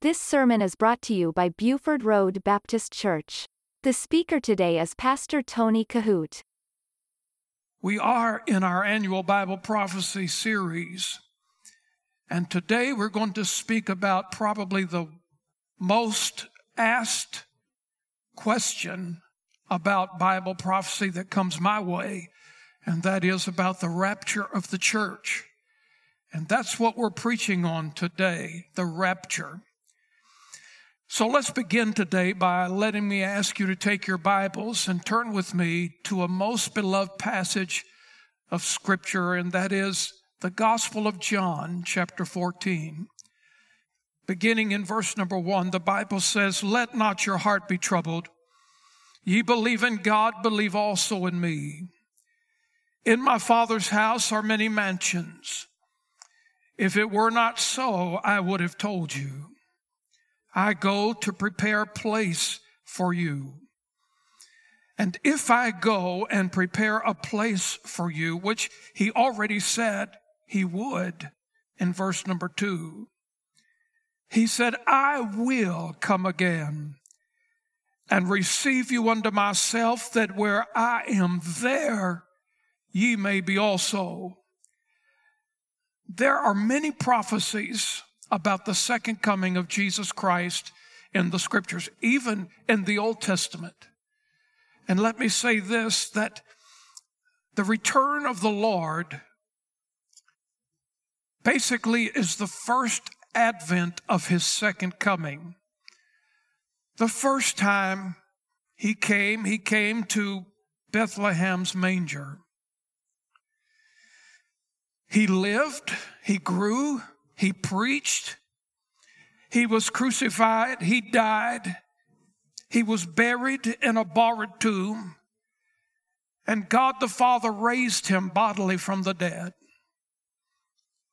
This sermon is brought to you by Buford Road Baptist Church. The speaker today is Pastor Tony Kohout. We are in our annual Bible prophecy series, and today we're going to speak about probably the most asked question about Bible prophecy that comes my way, and that is about the rapture of the church. And that's what we're preaching on today the rapture. So let's begin today by letting me ask you to take your Bibles and turn with me to a most beloved passage of Scripture, and that is the Gospel of John, chapter 14. Beginning in verse number one, the Bible says, Let not your heart be troubled. Ye believe in God, believe also in me. In my Father's house are many mansions. If it were not so, I would have told you. I go to prepare a place for you. And if I go and prepare a place for you, which he already said he would in verse number two, he said, I will come again and receive you unto myself, that where I am, there ye may be also. There are many prophecies about the second coming of Jesus Christ in the scriptures, even in the Old Testament. And let me say this that the return of the Lord basically is the first advent of his second coming. The first time he came, he came to Bethlehem's manger. He lived, he grew, he preached, he was crucified, he died, he was buried in a borrowed tomb, and God the Father raised him bodily from the dead.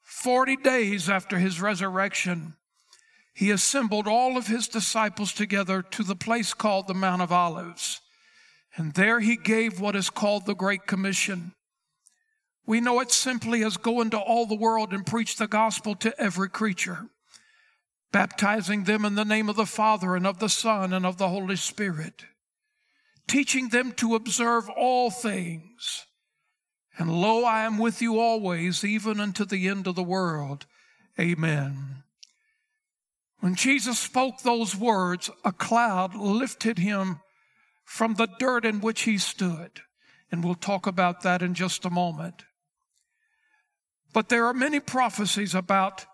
Forty days after his resurrection, he assembled all of his disciples together to the place called the Mount of Olives. And there he gave what is called the Great Commission. We know it simply as go into all the world and preach the gospel to every creature, baptizing them in the name of the Father and of the Son and of the Holy Spirit, teaching them to observe all things. And lo, I am with you always, even unto the end of the world. Amen. When Jesus spoke those words, a cloud lifted him from the dirt in which he stood. And we'll talk about that in just a moment. But there are many prophecies about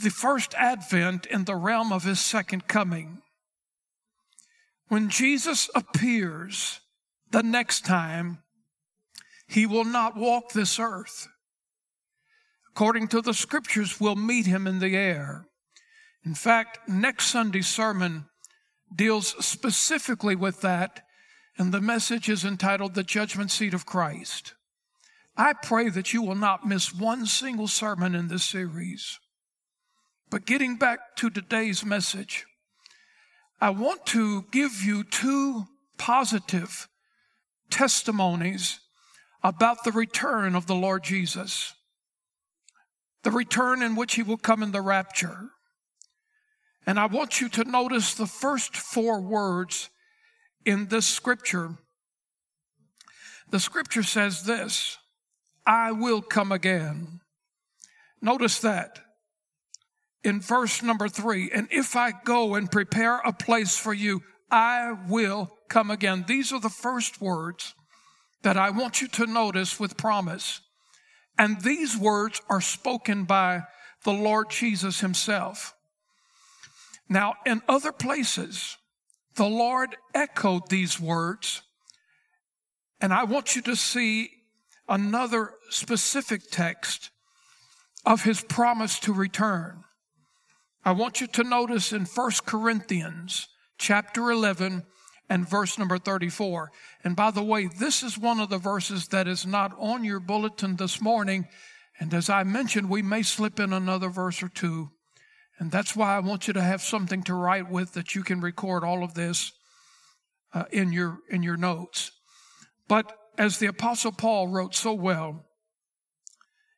the first advent in the realm of his second coming. When Jesus appears the next time, he will not walk this earth. According to the scriptures, we'll meet him in the air. In fact, next Sunday's sermon deals specifically with that, and the message is entitled The Judgment Seat of Christ. I pray that you will not miss one single sermon in this series. But getting back to today's message, I want to give you two positive testimonies about the return of the Lord Jesus, the return in which he will come in the rapture. And I want you to notice the first four words in this scripture. The scripture says this I will come again. Notice that in verse number three. And if I go and prepare a place for you, I will come again. These are the first words that I want you to notice with promise. And these words are spoken by the Lord Jesus himself. Now, in other places, the Lord echoed these words, and I want you to see another specific text of his promise to return. I want you to notice in 1 Corinthians chapter 11 and verse number 34. And by the way, this is one of the verses that is not on your bulletin this morning. And as I mentioned, we may slip in another verse or two. And that's why I want you to have something to write with that you can record all of this uh, in your in your notes. But as the apostle Paul wrote so well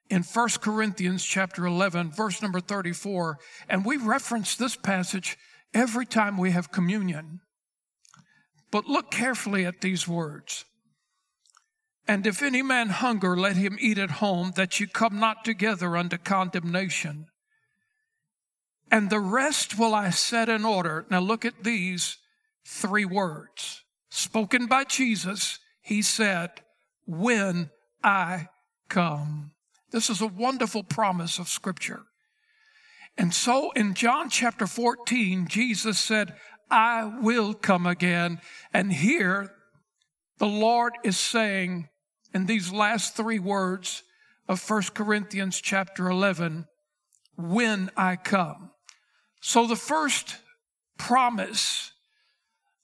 in 1 Corinthians chapter 11, verse number 34, and we reference this passage every time we have communion. But look carefully at these words. And if any man hunger, let him eat at home, that ye come not together unto condemnation. And the rest will I set in order. Now look at these three words. Spoken by Jesus, he said, When I come. This is a wonderful promise of Scripture. And so in John chapter 14, Jesus said, I will come again. And here the Lord is saying in these last three words of 1 Corinthians chapter 11, when I come. So the first promise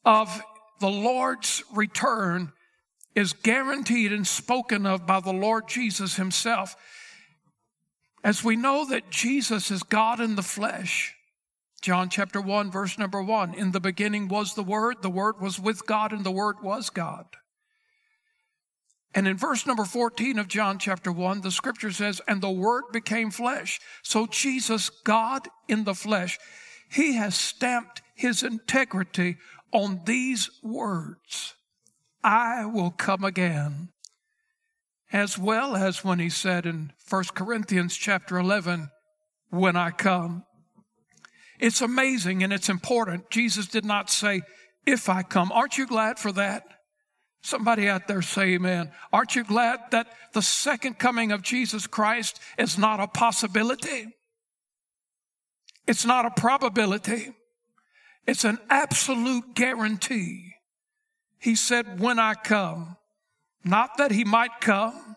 of the Lord's return is guaranteed and spoken of by the Lord Jesus himself. As we know that Jesus is God in the flesh, John chapter 1, verse number 1 In the beginning was the Word, the Word was with God, and the Word was God. And in verse number 14 of John chapter 1, the scripture says, And the Word became flesh. So Jesus, God in the flesh, He has stamped His integrity on these words I will come again as well as when he said in 1 Corinthians chapter 11, when I come. It's amazing and it's important. Jesus did not say, if I come. Aren't you glad for that? Somebody out there say amen. Aren't you glad that the second coming of Jesus Christ is not a possibility? It's not a probability. It's an absolute guarantee. He said, when I come. Not that he might come,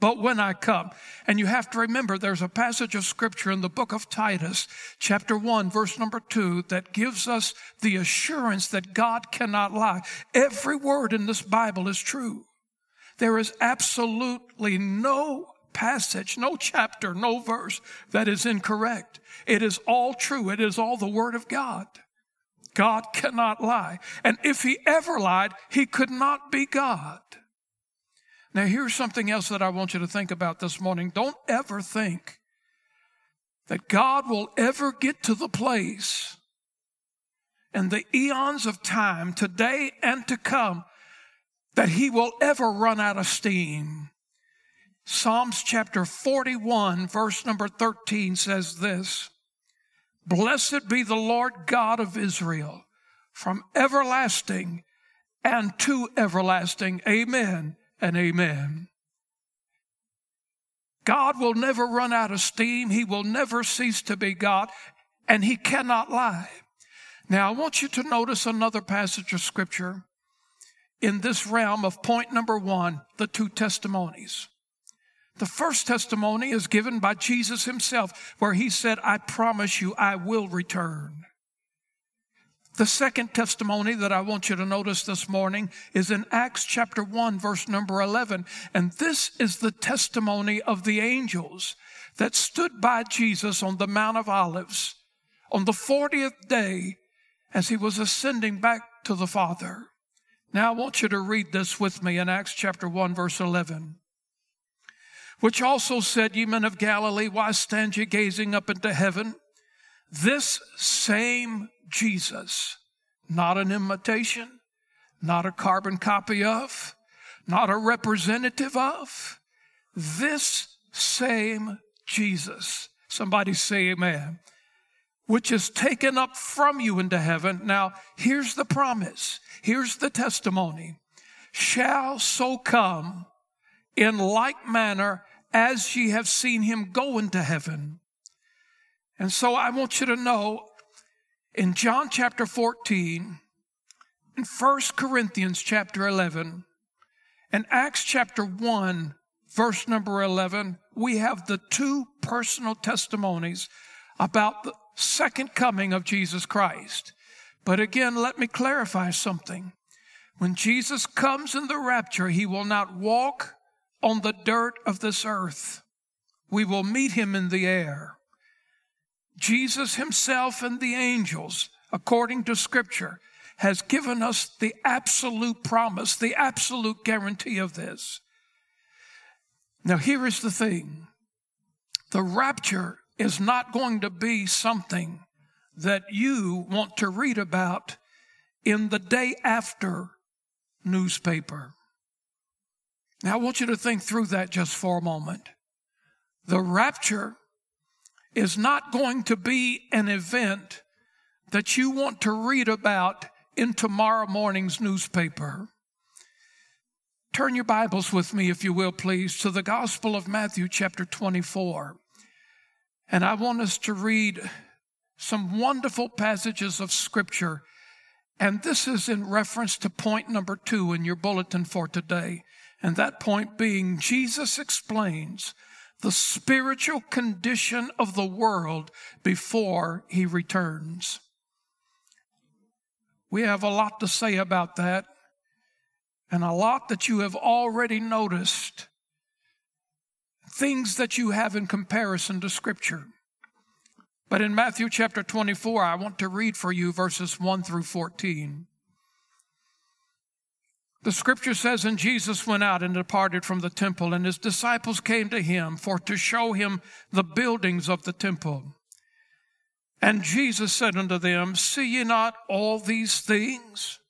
but when I come. And you have to remember there's a passage of scripture in the book of Titus, chapter 1, verse number 2, that gives us the assurance that God cannot lie. Every word in this Bible is true. There is absolutely no passage, no chapter, no verse that is incorrect. It is all true. It is all the word of God. God cannot lie. And if he ever lied, he could not be God. Now, here's something else that I want you to think about this morning. Don't ever think that God will ever get to the place in the eons of time, today and to come, that he will ever run out of steam. Psalms chapter 41, verse number 13 says this Blessed be the Lord God of Israel from everlasting and to everlasting. Amen and amen. God will never run out of steam. He will never cease to be God, and He cannot lie. Now, I want you to notice another passage of Scripture in this realm of point number one the two testimonies. The first testimony is given by Jesus Himself, where He said, I promise you, I will return. The second testimony that I want you to notice this morning is in Acts chapter 1, verse number 11. And this is the testimony of the angels that stood by Jesus on the Mount of Olives on the 40th day as he was ascending back to the Father. Now I want you to read this with me in Acts chapter 1, verse 11. Which also said, Ye men of Galilee, why stand ye gazing up into heaven? This same Jesus, not an imitation, not a carbon copy of, not a representative of, this same Jesus. Somebody say amen. Which is taken up from you into heaven. Now, here's the promise. Here's the testimony. Shall so come in like manner as ye have seen him go into heaven. And so I want you to know in John chapter 14, in 1 Corinthians chapter 11, and Acts chapter 1, verse number 11, we have the two personal testimonies about the second coming of Jesus Christ. But again, let me clarify something. When Jesus comes in the rapture, he will not walk on the dirt of this earth. We will meet him in the air. Jesus himself and the angels, according to scripture, has given us the absolute promise, the absolute guarantee of this. Now, here is the thing The rapture is not going to be something that you want to read about in the day after newspaper. Now, I want you to think through that just for a moment. The rapture is not going to be an event that you want to read about in tomorrow morning's newspaper. Turn your Bibles with me, if you will, please, to the Gospel of Matthew, chapter 24. And I want us to read some wonderful passages of Scripture. And this is in reference to point number two in your bulletin for today. And that point being, Jesus explains the spiritual condition of the world before he returns. We have a lot to say about that, and a lot that you have already noticed, things that you have in comparison to Scripture. But in Matthew chapter 24, I want to read for you verses 1 through 14. The scripture says, And Jesus went out and departed from the temple, and his disciples came to him for to show him the buildings of the temple. And Jesus said unto them, See ye not all these things?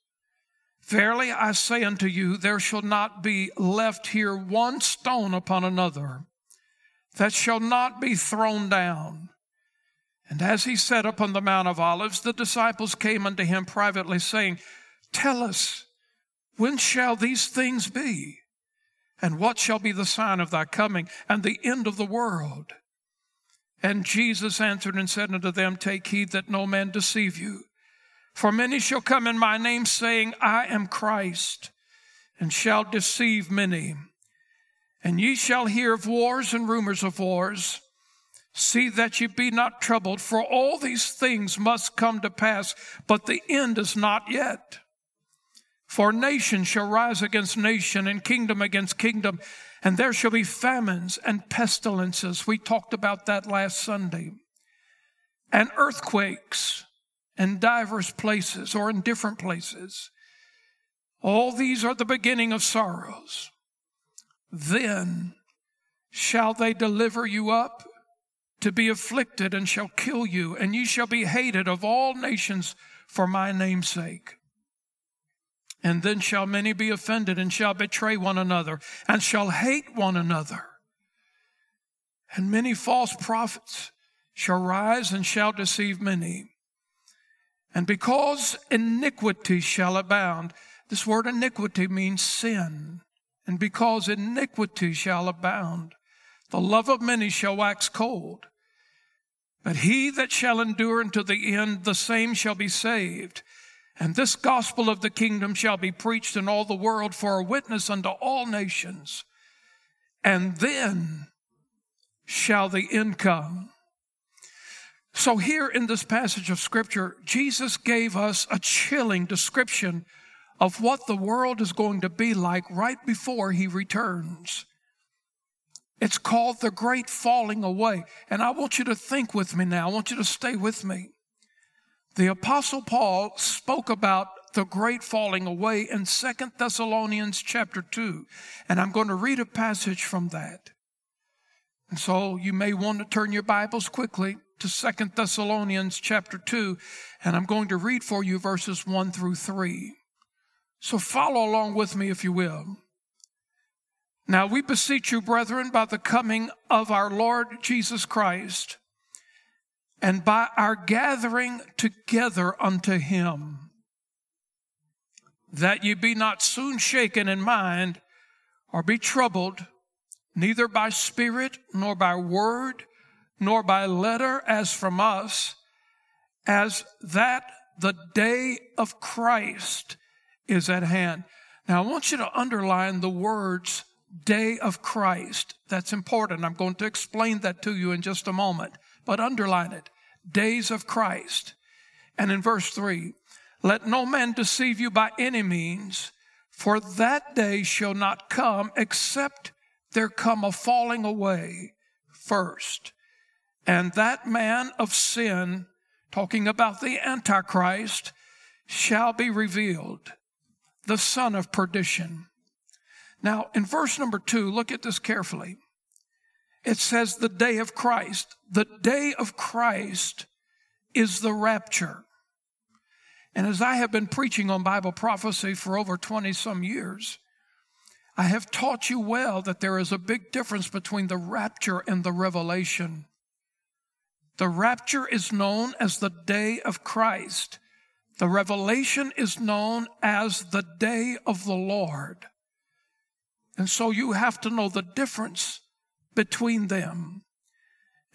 Verily I say unto you, there shall not be left here one stone upon another that shall not be thrown down. And as he sat upon the Mount of Olives, the disciples came unto him privately, saying, Tell us, when shall these things be? And what shall be the sign of thy coming and the end of the world? And Jesus answered and said unto them, Take heed that no man deceive you. For many shall come in my name, saying, I am Christ, and shall deceive many. And ye shall hear of wars and rumors of wars. See that ye be not troubled, for all these things must come to pass, but the end is not yet. For nation shall rise against nation and kingdom against kingdom, and there shall be famines and pestilences. We talked about that last Sunday. And earthquakes in divers places or in different places. All these are the beginning of sorrows. Then shall they deliver you up to be afflicted and shall kill you, and ye shall be hated of all nations for my name's sake. And then shall many be offended and shall betray one another and shall hate one another. And many false prophets shall rise and shall deceive many. And because iniquity shall abound, this word iniquity means sin. And because iniquity shall abound, the love of many shall wax cold. But he that shall endure unto the end, the same shall be saved. And this gospel of the kingdom shall be preached in all the world for a witness unto all nations. And then shall the end come. So, here in this passage of scripture, Jesus gave us a chilling description of what the world is going to be like right before he returns. It's called the great falling away. And I want you to think with me now. I want you to stay with me. The apostle Paul spoke about the great falling away in Second Thessalonians chapter 2. And I'm going to read a passage from that. And so you may want to turn your Bibles quickly to Second Thessalonians chapter 2, and I'm going to read for you verses 1 through 3. So follow along with me if you will. Now we beseech you, brethren, by the coming of our Lord Jesus Christ, and by our gathering together unto him, that ye be not soon shaken in mind or be troubled, neither by spirit, nor by word, nor by letter as from us, as that the day of Christ is at hand. Now I want you to underline the words day of Christ. That's important. I'm going to explain that to you in just a moment but underline it days of Christ. And in verse 3, let no man deceive you by any means, for that day shall not come except there come a falling away first. And that man of sin, talking about the Antichrist, shall be revealed, the son of perdition. Now, in verse number two, look at this carefully. It says the day of Christ. The day of Christ is the rapture. And as I have been preaching on Bible prophecy for over 20 some years, I have taught you well that there is a big difference between the rapture and the revelation. The rapture is known as the day of Christ. The revelation is known as the day of the Lord. And so you have to know the difference between them.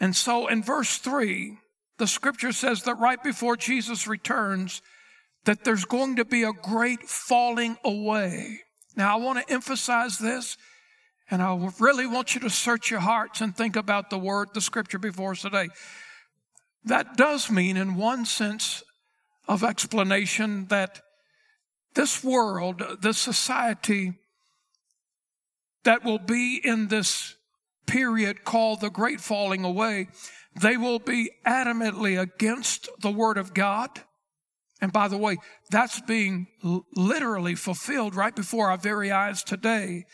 And so in verse 3, the scripture says that right before Jesus returns, that there's going to be a great falling away. Now, I want to emphasize this, and I really want you to search your hearts and think about the word, the scripture before us today. That does mean, in one sense of explanation, that this world, this society that will be in this period called the Great Falling Away, they will be adamantly against the Word of God. And by the way, that's being literally fulfilled right before our very eyes today.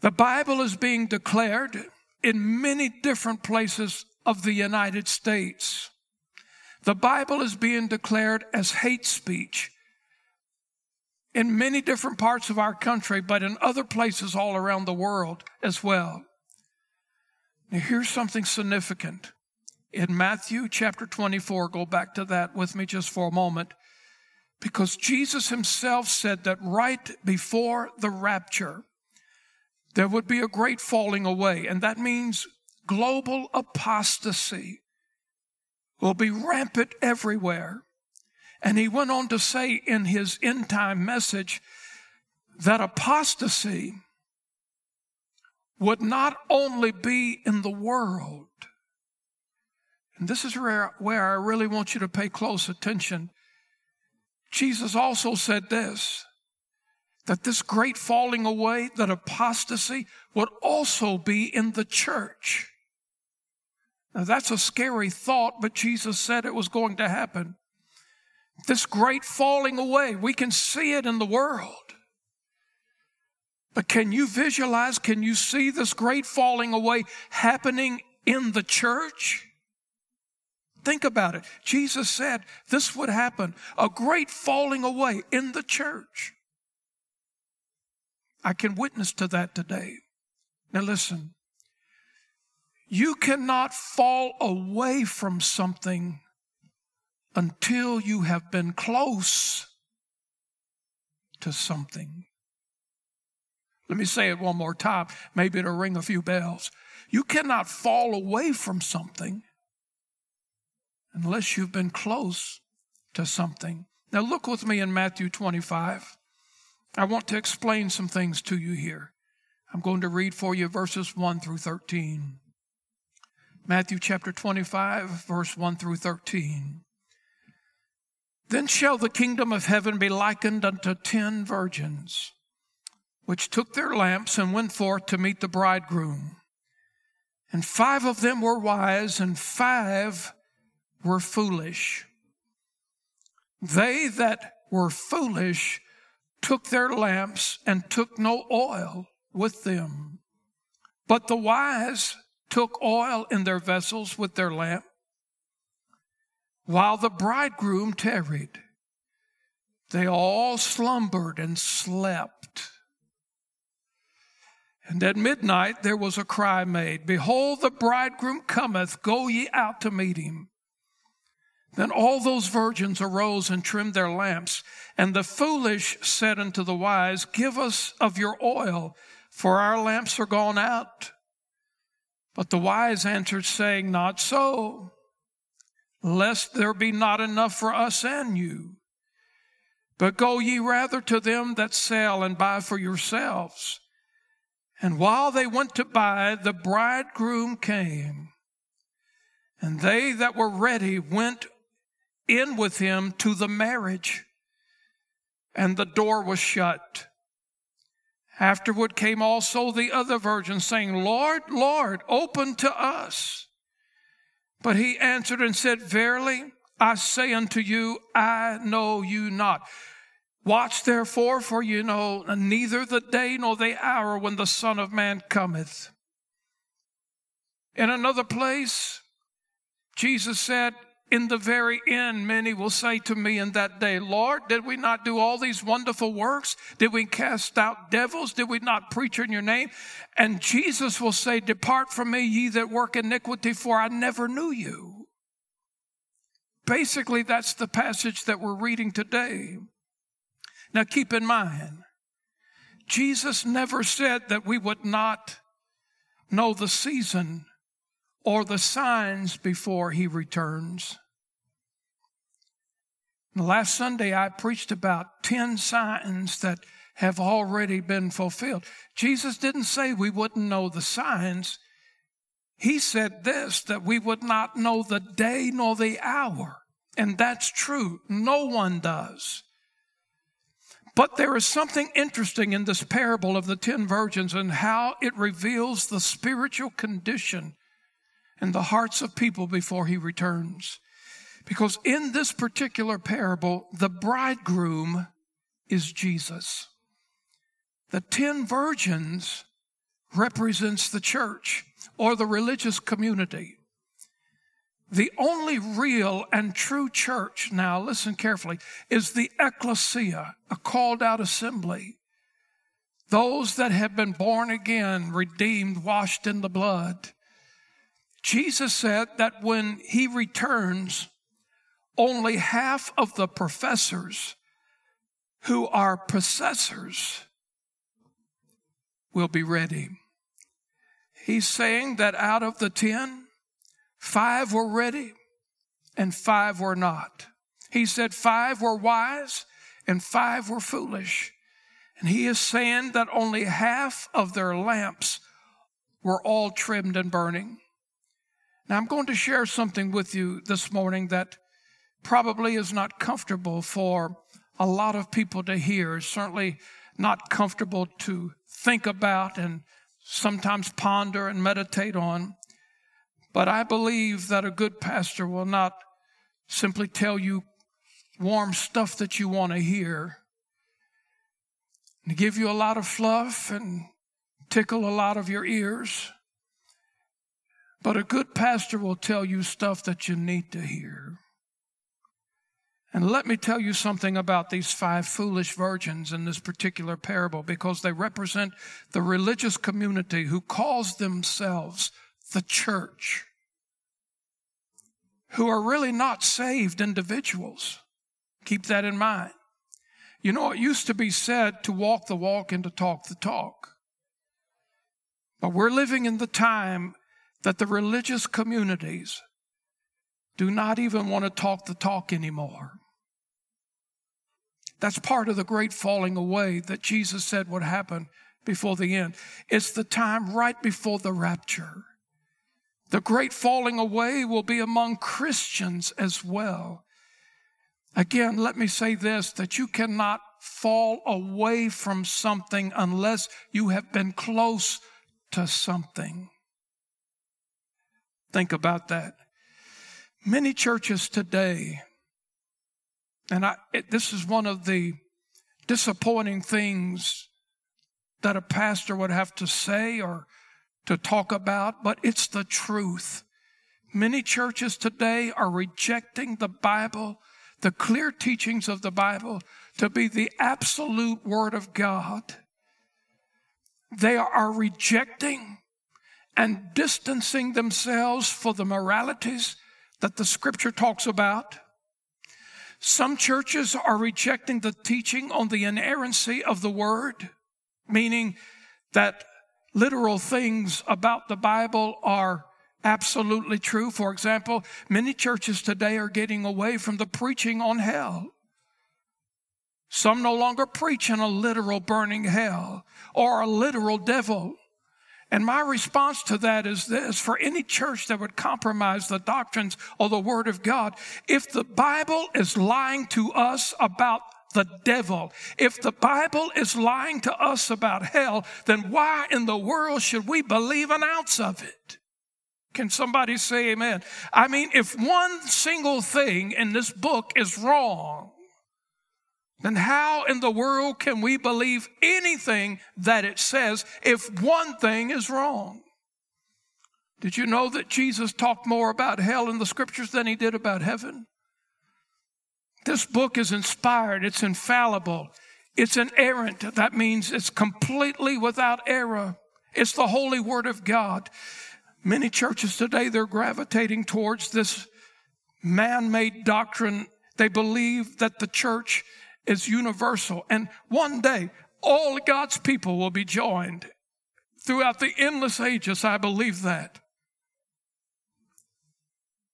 The Bible is being declared in many different places of the United States. The Bible is being declared as hate speech in many different parts of our country, but in other places all around the world as well. Now, here's something significant. In Matthew chapter 24, go back to that with me just for a moment, because Jesus himself said that right before the rapture, there would be a great falling away, and that means global apostasy will be rampant everywhere. And he went on to say in his end time message that apostasy would not only be in the world, and this is where, I really want you to pay close attention. Jesus also said this that this great falling away, that apostasy would also be in the church. Now that's a scary thought, but Jesus said it was going to happen. This great falling away, we can see it in the world. But can you visualize, can you see this great falling away happening in the church? Think about it. Jesus said this would happen a great falling away in the church. I can witness to that today. Now, listen, you cannot fall away from something until you have been close to something. Let me say it one more time. Maybe it'll ring a few bells. You cannot fall away from something unless you've been close to something. Now, look with me in Matthew 25. I want to explain some things to you here. I'm going to read for you verses 1 through 13. Matthew chapter 25, verse 1 through 13. Then shall the kingdom of heaven be likened unto ten virgins, which took their lamps and went forth to meet the bridegroom. And five of them were wise, and five were foolish. They that were foolish took their lamps and took no oil with them. But the wise took oil in their vessels with their lamp. While the bridegroom tarried, they all slumbered and slept. And at midnight there was a cry made Behold, the bridegroom cometh, go ye out to meet him. Then all those virgins arose and trimmed their lamps. And the foolish said unto the wise, Give us of your oil, for our lamps are gone out. But the wise answered, saying, Not so, lest there be not enough for us and you. But go ye rather to them that sell and buy for yourselves. And while they went to buy, the bridegroom came. And they that were ready went in with him to the marriage, and the door was shut. Afterward came also the other virgins, saying, Lord, Lord, open to us. But he answered and said, Verily, I say unto you, I know you not. Watch therefore, for you know neither the day nor the hour when the Son of Man cometh. In another place, Jesus said, in the very end, many will say to me in that day, Lord, did we not do all these wonderful works? Did we cast out devils? Did we not preach in your name? And Jesus will say, Depart from me, ye that work iniquity, for I never knew you. Basically, that's the passage that we're reading today. Now, keep in mind, Jesus never said that we would not know the season or the signs before he returns. Last Sunday, I preached about 10 signs that have already been fulfilled. Jesus didn't say we wouldn't know the signs. He said this that we would not know the day nor the hour. And that's true. No one does. But there is something interesting in this parable of the ten virgins and how it reveals the spiritual condition in the hearts of people before he returns. Because in this particular parable, the bridegroom is Jesus. The ten virgins represents the church or the religious community. The only real and true church, now listen carefully, is the ecclesia, a called out assembly. Those that have been born again, redeemed, washed in the blood. Jesus said that when he returns, only half of the professors who are possessors will be ready. He's saying that out of the ten, five were ready and five were not. He said five were wise and five were foolish. And he is saying that only half of their lamps were all trimmed and burning. Now, I'm going to share something with you this morning that probably is not comfortable for a lot of people to hear, certainly not comfortable to think about and sometimes ponder and meditate on. But I believe that a good pastor will not simply tell you warm stuff that you want to hear and give you a lot of fluff and tickle a lot of your ears. But a good pastor will tell you stuff that you need to hear. And let me tell you something about these five foolish virgins in this particular parable because they represent the religious community who calls themselves the church, who are really not saved individuals. Keep that in mind. You know, it used to be said to walk the walk and to talk the talk. But we're living in the time that the religious communities do not even want to talk the talk anymore. That's part of the great falling away that Jesus said would happen before the end. It's the time right before the rapture. The great falling away will be among Christians as well. Again, let me say this that you cannot fall away from something unless you have been close to something. Think about that. Many churches today, and I, it, this is one of the disappointing things that a pastor would have to say or to talk about, but it's the truth. Many churches today are rejecting the Bible, the clear teachings of the Bible, to be the absolute Word of God. They are rejecting and distancing themselves for the moralities that the scripture talks about. Some churches are rejecting the teaching on the inerrancy of the word, meaning that literal things about the Bible are absolutely true. For example, many churches today are getting away from the preaching on hell. Some no longer preach in a literal burning hell or a literal devil. And my response to that is this for any church that would compromise the doctrines or the Word of God, if the Bible is lying to us about the devil, if the Bible is lying to us about hell, then why in the world should we believe an ounce of it? Can somebody say amen? I mean, if one single thing in this book is wrong, then how in the world can we believe anything that it says if one thing is wrong? Did you know that Jesus talked more about hell in the scriptures than he did about heaven? This book is inspired, it's infallible, it's inerrant. That means it's completely without error. It's the holy word of God. Many churches today, they're gravitating towards this man made doctrine. They believe that the church is universal. And one day, all God's people will be joined throughout the endless ages. I believe that.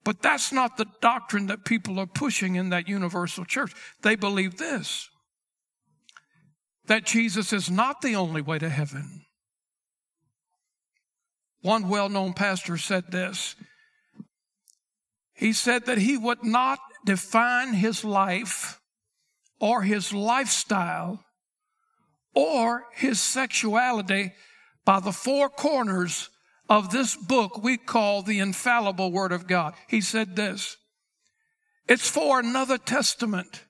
But that's not the doctrine that people are pushing in that universal church. They believe this that Jesus is not the only way to heaven. One well known pastor said this. He said that he would not define his life or his lifestyle or his sexuality by the four corners of this book we call the infallible Word of God. He said this it's for another testament.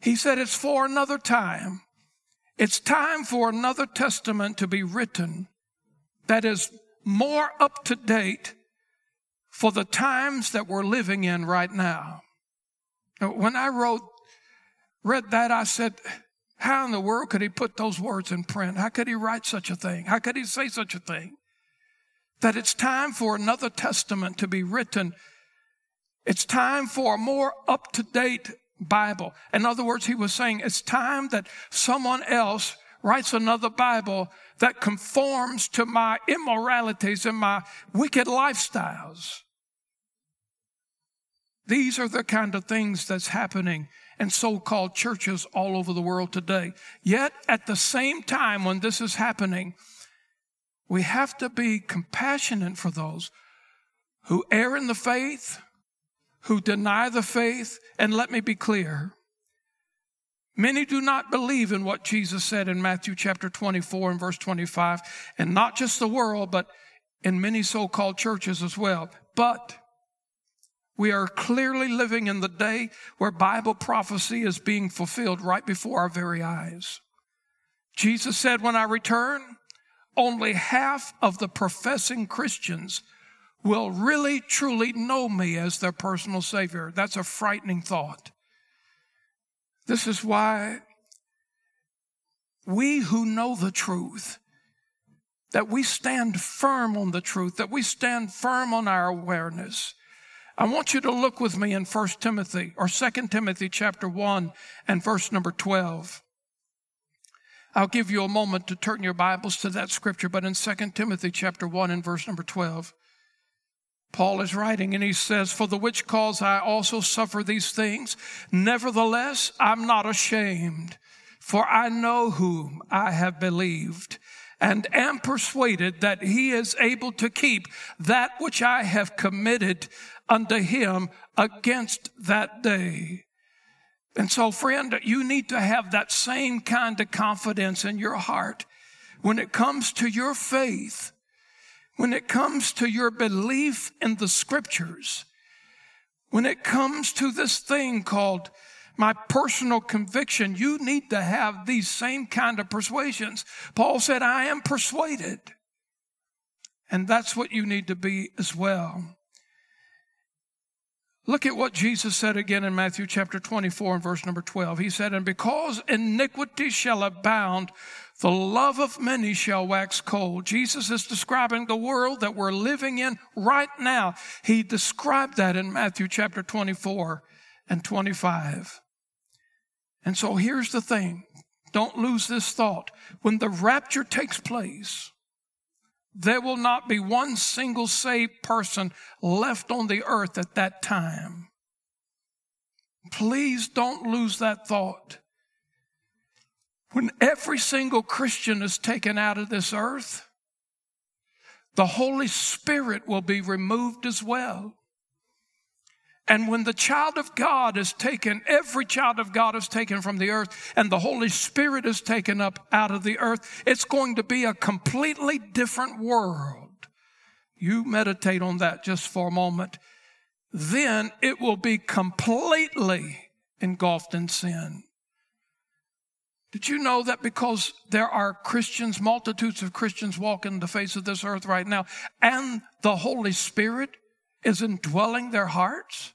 He said it's for another time. It's time for another testament to be written that is more up to date for the times that we're living in right now. When I wrote, read that, I said, how in the world could he put those words in print? How could he write such a thing? How could he say such a thing? That it's time for another testament to be written. It's time for a more up to date Bible. In other words, he was saying it's time that someone else writes another Bible that conforms to my immoralities and my wicked lifestyles. These are the kind of things that's happening in so-called churches all over the world today. Yet at the same time when this is happening, we have to be compassionate for those who err in the faith, who deny the faith, and let me be clear. Many do not believe in what Jesus said in Matthew chapter 24 and verse 25, and not just the world, but in many so called churches as well. But we are clearly living in the day where Bible prophecy is being fulfilled right before our very eyes. Jesus said, When I return, only half of the professing Christians will really truly know me as their personal Savior. That's a frightening thought. This is why we who know the truth, that we stand firm on the truth, that we stand firm on our awareness. I want you to look with me in 1 Timothy or 2 Timothy chapter 1 and verse number 12. I'll give you a moment to turn your Bibles to that scripture, but in 2 Timothy chapter 1 and verse number 12, Paul is writing and he says, For the which cause I also suffer these things. Nevertheless, I'm not ashamed, for I know whom I have believed and am persuaded that he is able to keep that which I have committed unto him against that day. And so, friend, you need to have that same kind of confidence in your heart when it comes to your faith when it comes to your belief in the scriptures, when it comes to this thing called my personal conviction, you need to have these same kind of persuasions. Paul said, I am persuaded. And that's what you need to be as well. Look at what Jesus said again in Matthew chapter 24 and verse number 12. He said, And because iniquity shall abound, the love of many shall wax cold. Jesus is describing the world that we're living in right now. He described that in Matthew chapter 24 and 25. And so here's the thing. Don't lose this thought. When the rapture takes place, there will not be one single saved person left on the earth at that time. Please don't lose that thought. When every single Christian is taken out of this earth, the Holy Spirit will be removed as well. And when the child of God is taken, every child of God is taken from the earth, and the Holy Spirit is taken up out of the earth, it's going to be a completely different world. You meditate on that just for a moment. Then it will be completely engulfed in sin. Did you know that because there are Christians, multitudes of Christians walking the face of this earth right now, and the Holy Spirit is indwelling their hearts?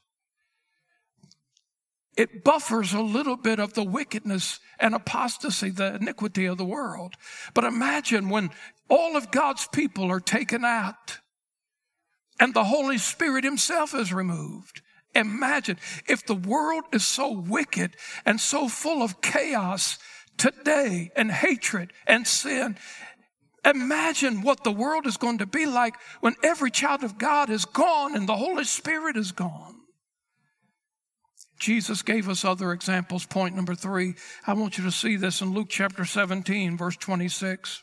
It buffers a little bit of the wickedness and apostasy, the iniquity of the world. But imagine when all of God's people are taken out and the Holy Spirit Himself is removed. Imagine if the world is so wicked and so full of chaos today and hatred and sin. Imagine what the world is going to be like when every child of God is gone and the Holy Spirit is gone. Jesus gave us other examples. Point number three. I want you to see this in Luke chapter 17, verse 26.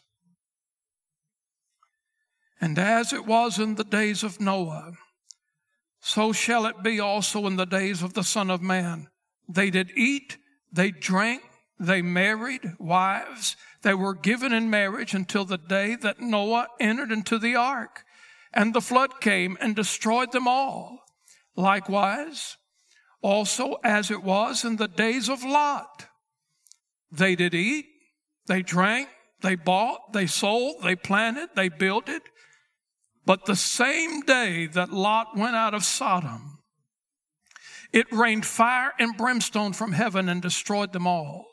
And as it was in the days of Noah, so shall it be also in the days of the Son of Man. They did eat, they drank, they married wives, they were given in marriage until the day that Noah entered into the ark, and the flood came and destroyed them all. Likewise, also as it was in the days of Lot. They did eat, they drank, they bought, they sold, they planted, they built it. But the same day that Lot went out of Sodom, it rained fire and brimstone from heaven and destroyed them all.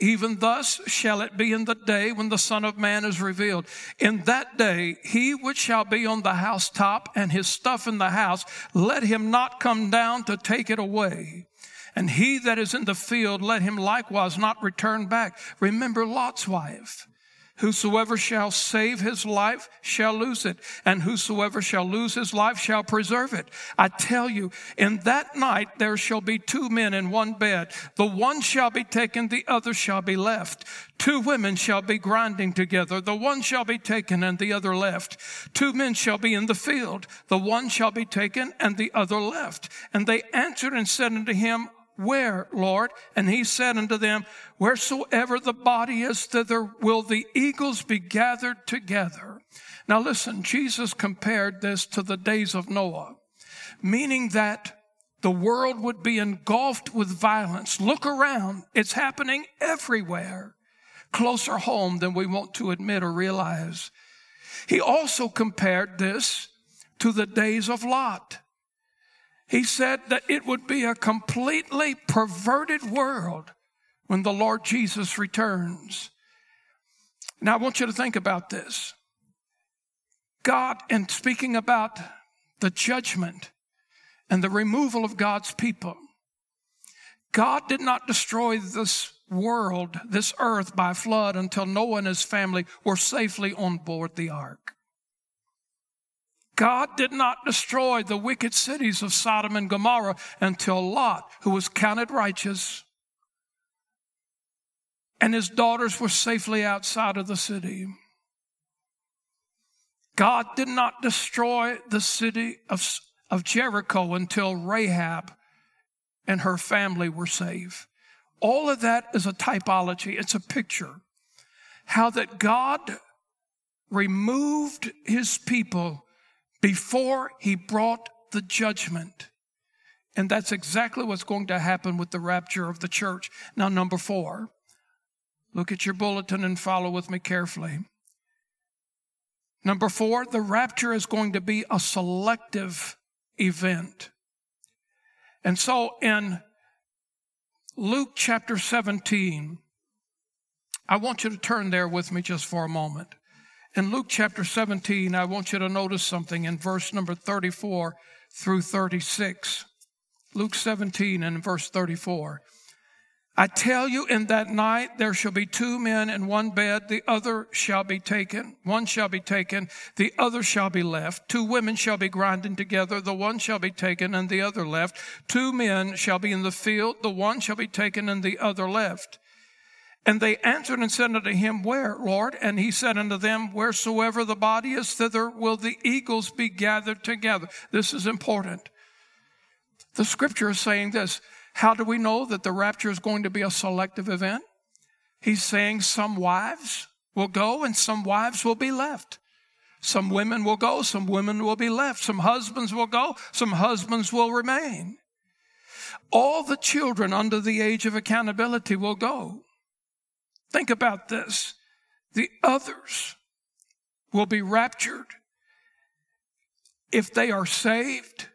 Even thus shall it be in the day when the Son of Man is revealed. In that day, he which shall be on the housetop and his stuff in the house, let him not come down to take it away. And he that is in the field, let him likewise not return back. Remember Lot's wife. Whosoever shall save his life shall lose it, and whosoever shall lose his life shall preserve it. I tell you, in that night there shall be two men in one bed. The one shall be taken, the other shall be left. Two women shall be grinding together. The one shall be taken and the other left. Two men shall be in the field. The one shall be taken and the other left. And they answered and said unto him, where, Lord? And he said unto them, Wheresoever the body is, thither will the eagles be gathered together. Now listen, Jesus compared this to the days of Noah, meaning that the world would be engulfed with violence. Look around. It's happening everywhere, closer home than we want to admit or realize. He also compared this to the days of Lot. He said that it would be a completely perverted world when the Lord Jesus returns. Now, I want you to think about this. God, in speaking about the judgment and the removal of God's people, God did not destroy this world, this earth by flood until Noah and his family were safely on board the ark. God did not destroy the wicked cities of Sodom and Gomorrah until Lot, who was counted righteous, and his daughters were safely outside of the city. God did not destroy the city of, of Jericho until Rahab and her family were safe. All of that is a typology, it's a picture. How that God removed his people before he brought the judgment. And that's exactly what's going to happen with the rapture of the church. Now, number four, look at your bulletin and follow with me carefully. Number four, the rapture is going to be a selective event. And so in Luke chapter 17, I want you to turn there with me just for a moment. In Luke chapter 17, I want you to notice something in verse number 34 through 36. Luke 17 and verse 34. I tell you, in that night there shall be two men in one bed, the other shall be taken, one shall be taken, the other shall be left. Two women shall be grinding together, the one shall be taken and the other left. Two men shall be in the field, the one shall be taken and the other left. And they answered and said unto him, Where, Lord? And he said unto them, Wheresoever the body is, thither will the eagles be gathered together. This is important. The scripture is saying this. How do we know that the rapture is going to be a selective event? He's saying some wives will go and some wives will be left. Some women will go, some women will be left. Some husbands will go, some husbands will remain. All the children under the age of accountability will go. Think about this. The others will be raptured if they are saved.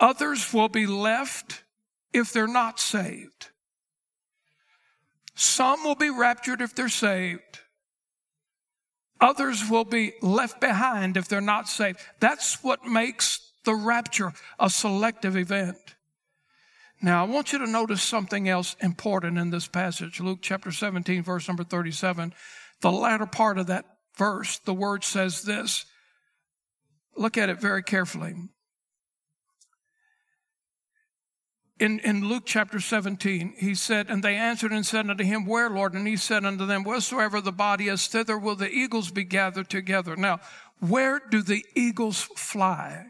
Others will be left if they're not saved. Some will be raptured if they're saved. Others will be left behind if they're not saved. That's what makes the rapture a selective event. Now, I want you to notice something else important in this passage. Luke chapter 17, verse number 37. The latter part of that verse, the word says this. Look at it very carefully. In, in Luke chapter 17, he said, And they answered and said unto him, Where, Lord? And he said unto them, Wheresoever the body is, thither will the eagles be gathered together. Now, where do the eagles fly?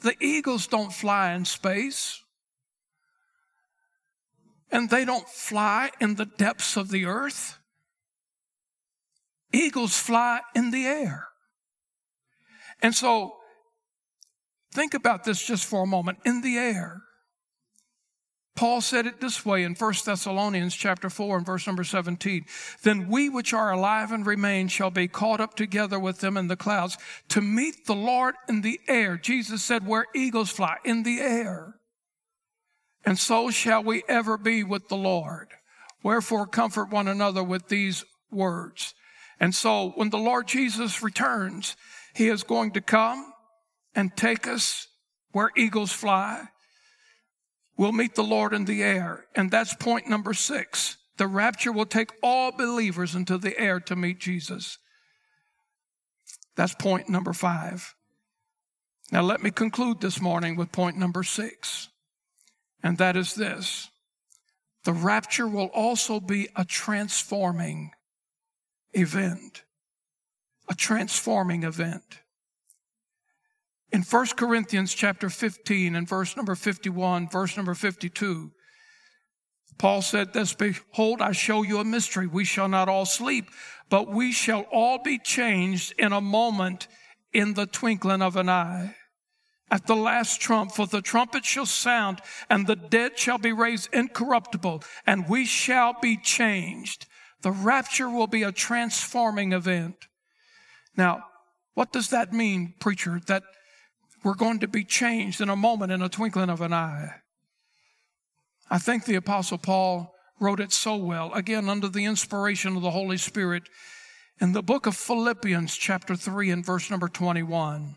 The eagles don't fly in space. And they don't fly in the depths of the earth. Eagles fly in the air. And so, think about this just for a moment. In the air, Paul said it this way in 1 Thessalonians chapter 4 and verse number 17. Then we which are alive and remain shall be caught up together with them in the clouds to meet the Lord in the air. Jesus said, where eagles fly, in the air. And so shall we ever be with the Lord. Wherefore comfort one another with these words. And so when the Lord Jesus returns, he is going to come and take us where eagles fly We'll meet the Lord in the air. And that's point number six. The rapture will take all believers into the air to meet Jesus. That's point number five. Now, let me conclude this morning with point number six, and that is this the rapture will also be a transforming event. A transforming event. In 1 Corinthians chapter 15 and verse number 51, verse number 52, Paul said this, behold, I show you a mystery. We shall not all sleep, but we shall all be changed in a moment in the twinkling of an eye. At the last trump, for the trumpet shall sound and the dead shall be raised incorruptible and we shall be changed. The rapture will be a transforming event. Now, what does that mean, preacher? That we're going to be changed in a moment, in a twinkling of an eye. I think the Apostle Paul wrote it so well, again, under the inspiration of the Holy Spirit, in the book of Philippians, chapter 3, and verse number 21.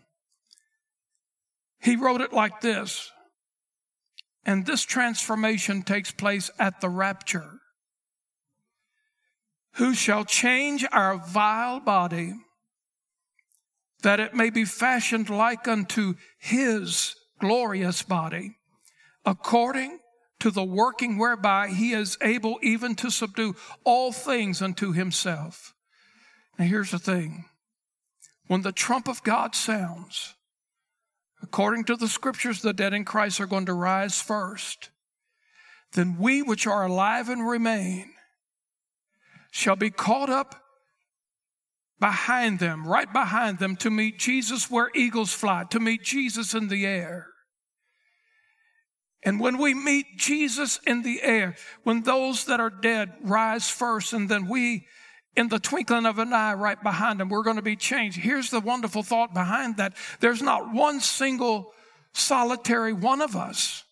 He wrote it like this And this transformation takes place at the rapture. Who shall change our vile body that it may be fashioned like unto his glorious body, according to the working whereby he is able even to subdue all things unto himself. Now here's the thing. When the trump of God sounds, according to the scriptures, the dead in Christ are going to rise first. Then we which are alive and remain shall be caught up behind them, right behind them, to meet Jesus where eagles fly, to meet Jesus in the air. And when we meet Jesus in the air, when those that are dead rise first, and then we, in the twinkling of an eye, right behind them, we're going to be changed. Here's the wonderful thought behind that there's not one single solitary one of us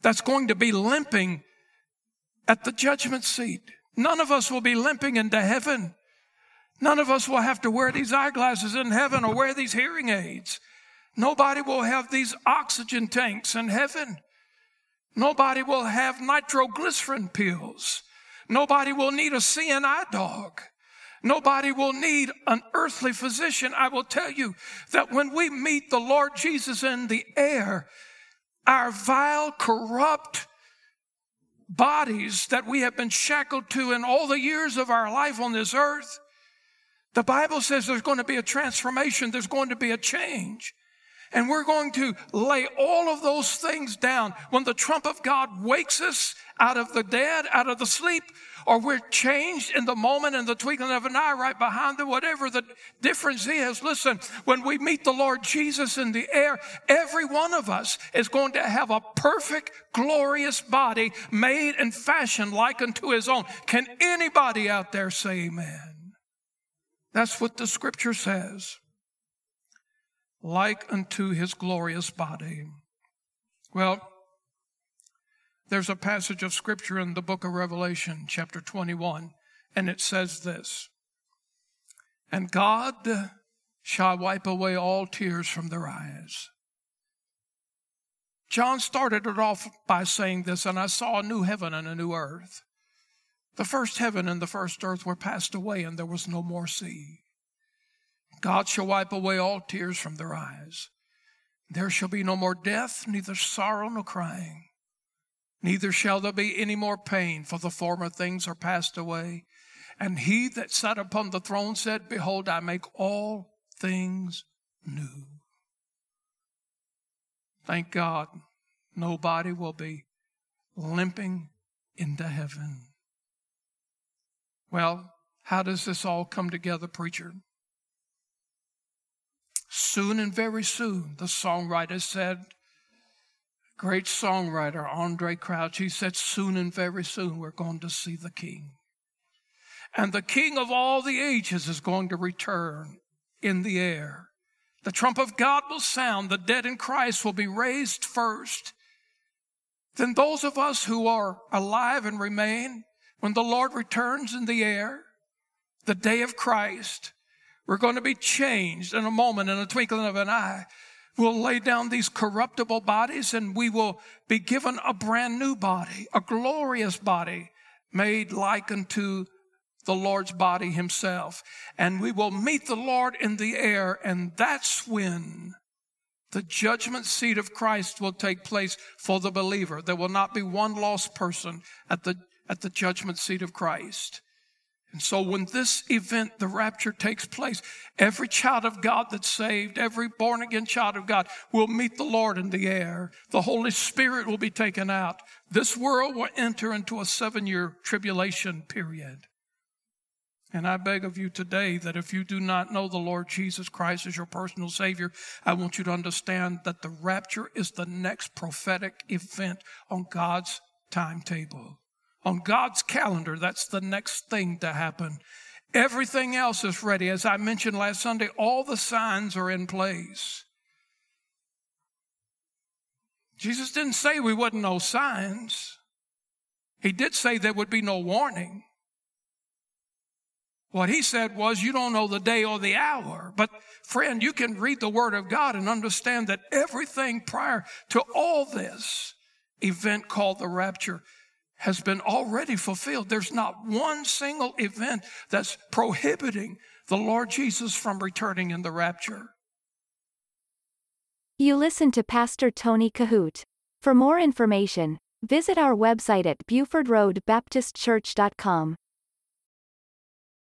that's going to be limping at the judgment seat. None of us will be limping into heaven. None of us will have to wear these eyeglasses in heaven or wear these hearing aids. Nobody will have these oxygen tanks in heaven. Nobody will have nitroglycerin pills. Nobody will need a seeing eye dog. Nobody will need an earthly physician. I will tell you that when we meet the Lord Jesus in the air, our vile, corrupt bodies that we have been shackled to in all the years of our life on this earth, the Bible says there's going to be a transformation, there's going to be a change. And we're going to lay all of those things down when the trump of God wakes us out of the dead, out of the sleep, or we're changed in the moment in the twinkling of an eye right behind them, whatever the difference is. Listen, when we meet the Lord Jesus in the air, every one of us is going to have a perfect, glorious body made and fashioned like unto his own. Can anybody out there say amen? That's what the scripture says. Like unto his glorious body. Well, there's a passage of scripture in the book of Revelation, chapter 21, and it says this And God shall wipe away all tears from their eyes. John started it off by saying this, and I saw a new heaven and a new earth. The first heaven and the first earth were passed away, and there was no more sea. God shall wipe away all tears from their eyes. There shall be no more death, neither sorrow nor crying Neither shall there be any more pain, for the former things are passed away. And he that sat upon the throne said, Behold, I make all things new. Thank God, nobody will be limping into heaven. Well, how does this all come together, preacher? Soon and very soon, the songwriter said, great songwriter Andraé Crouch, he said, Soon and very soon we're going to see the King. And the King of all the ages is going to return in the air. The trump of God will sound, the dead in Christ will be raised first. Then those of us who are alive and remain, when the Lord returns in the air, the day of Christ, we're going to be changed in a moment, in a twinkling of an eye. We'll lay down these corruptible bodies and we will be given a brand new body, a glorious body made like unto the Lord's body himself. And we will meet the Lord in the air. And that's when the judgment seat of Christ will take place for the believer. There will not be one lost person at the, at the judgment seat of Christ. And so when this event, the rapture takes place, every child of God that's saved, every born again child of God will meet the Lord in the air. The Holy Spirit will be taken out. This world will enter into a seven year tribulation period. And I beg of you today that if you do not know the Lord Jesus Christ as your personal Savior, I want you to understand that the rapture is the next prophetic event on God's timetable. On God's calendar, that's the next thing to happen. Everything else is ready. As I mentioned last Sunday, all the signs are in place. Jesus didn't say we wouldn't know signs. He did say there would be no warning. What he said was, you don't know the day or the hour. But friend, you can read the word of God and understand that everything prior to all this event called the rapture has been already fulfilled. There's not one single event that's prohibiting the Lord Jesus from returning in the rapture. You listen to Pastor Tony Kohout. For more information, visit our website at BufordRoadBaptistChurch.com.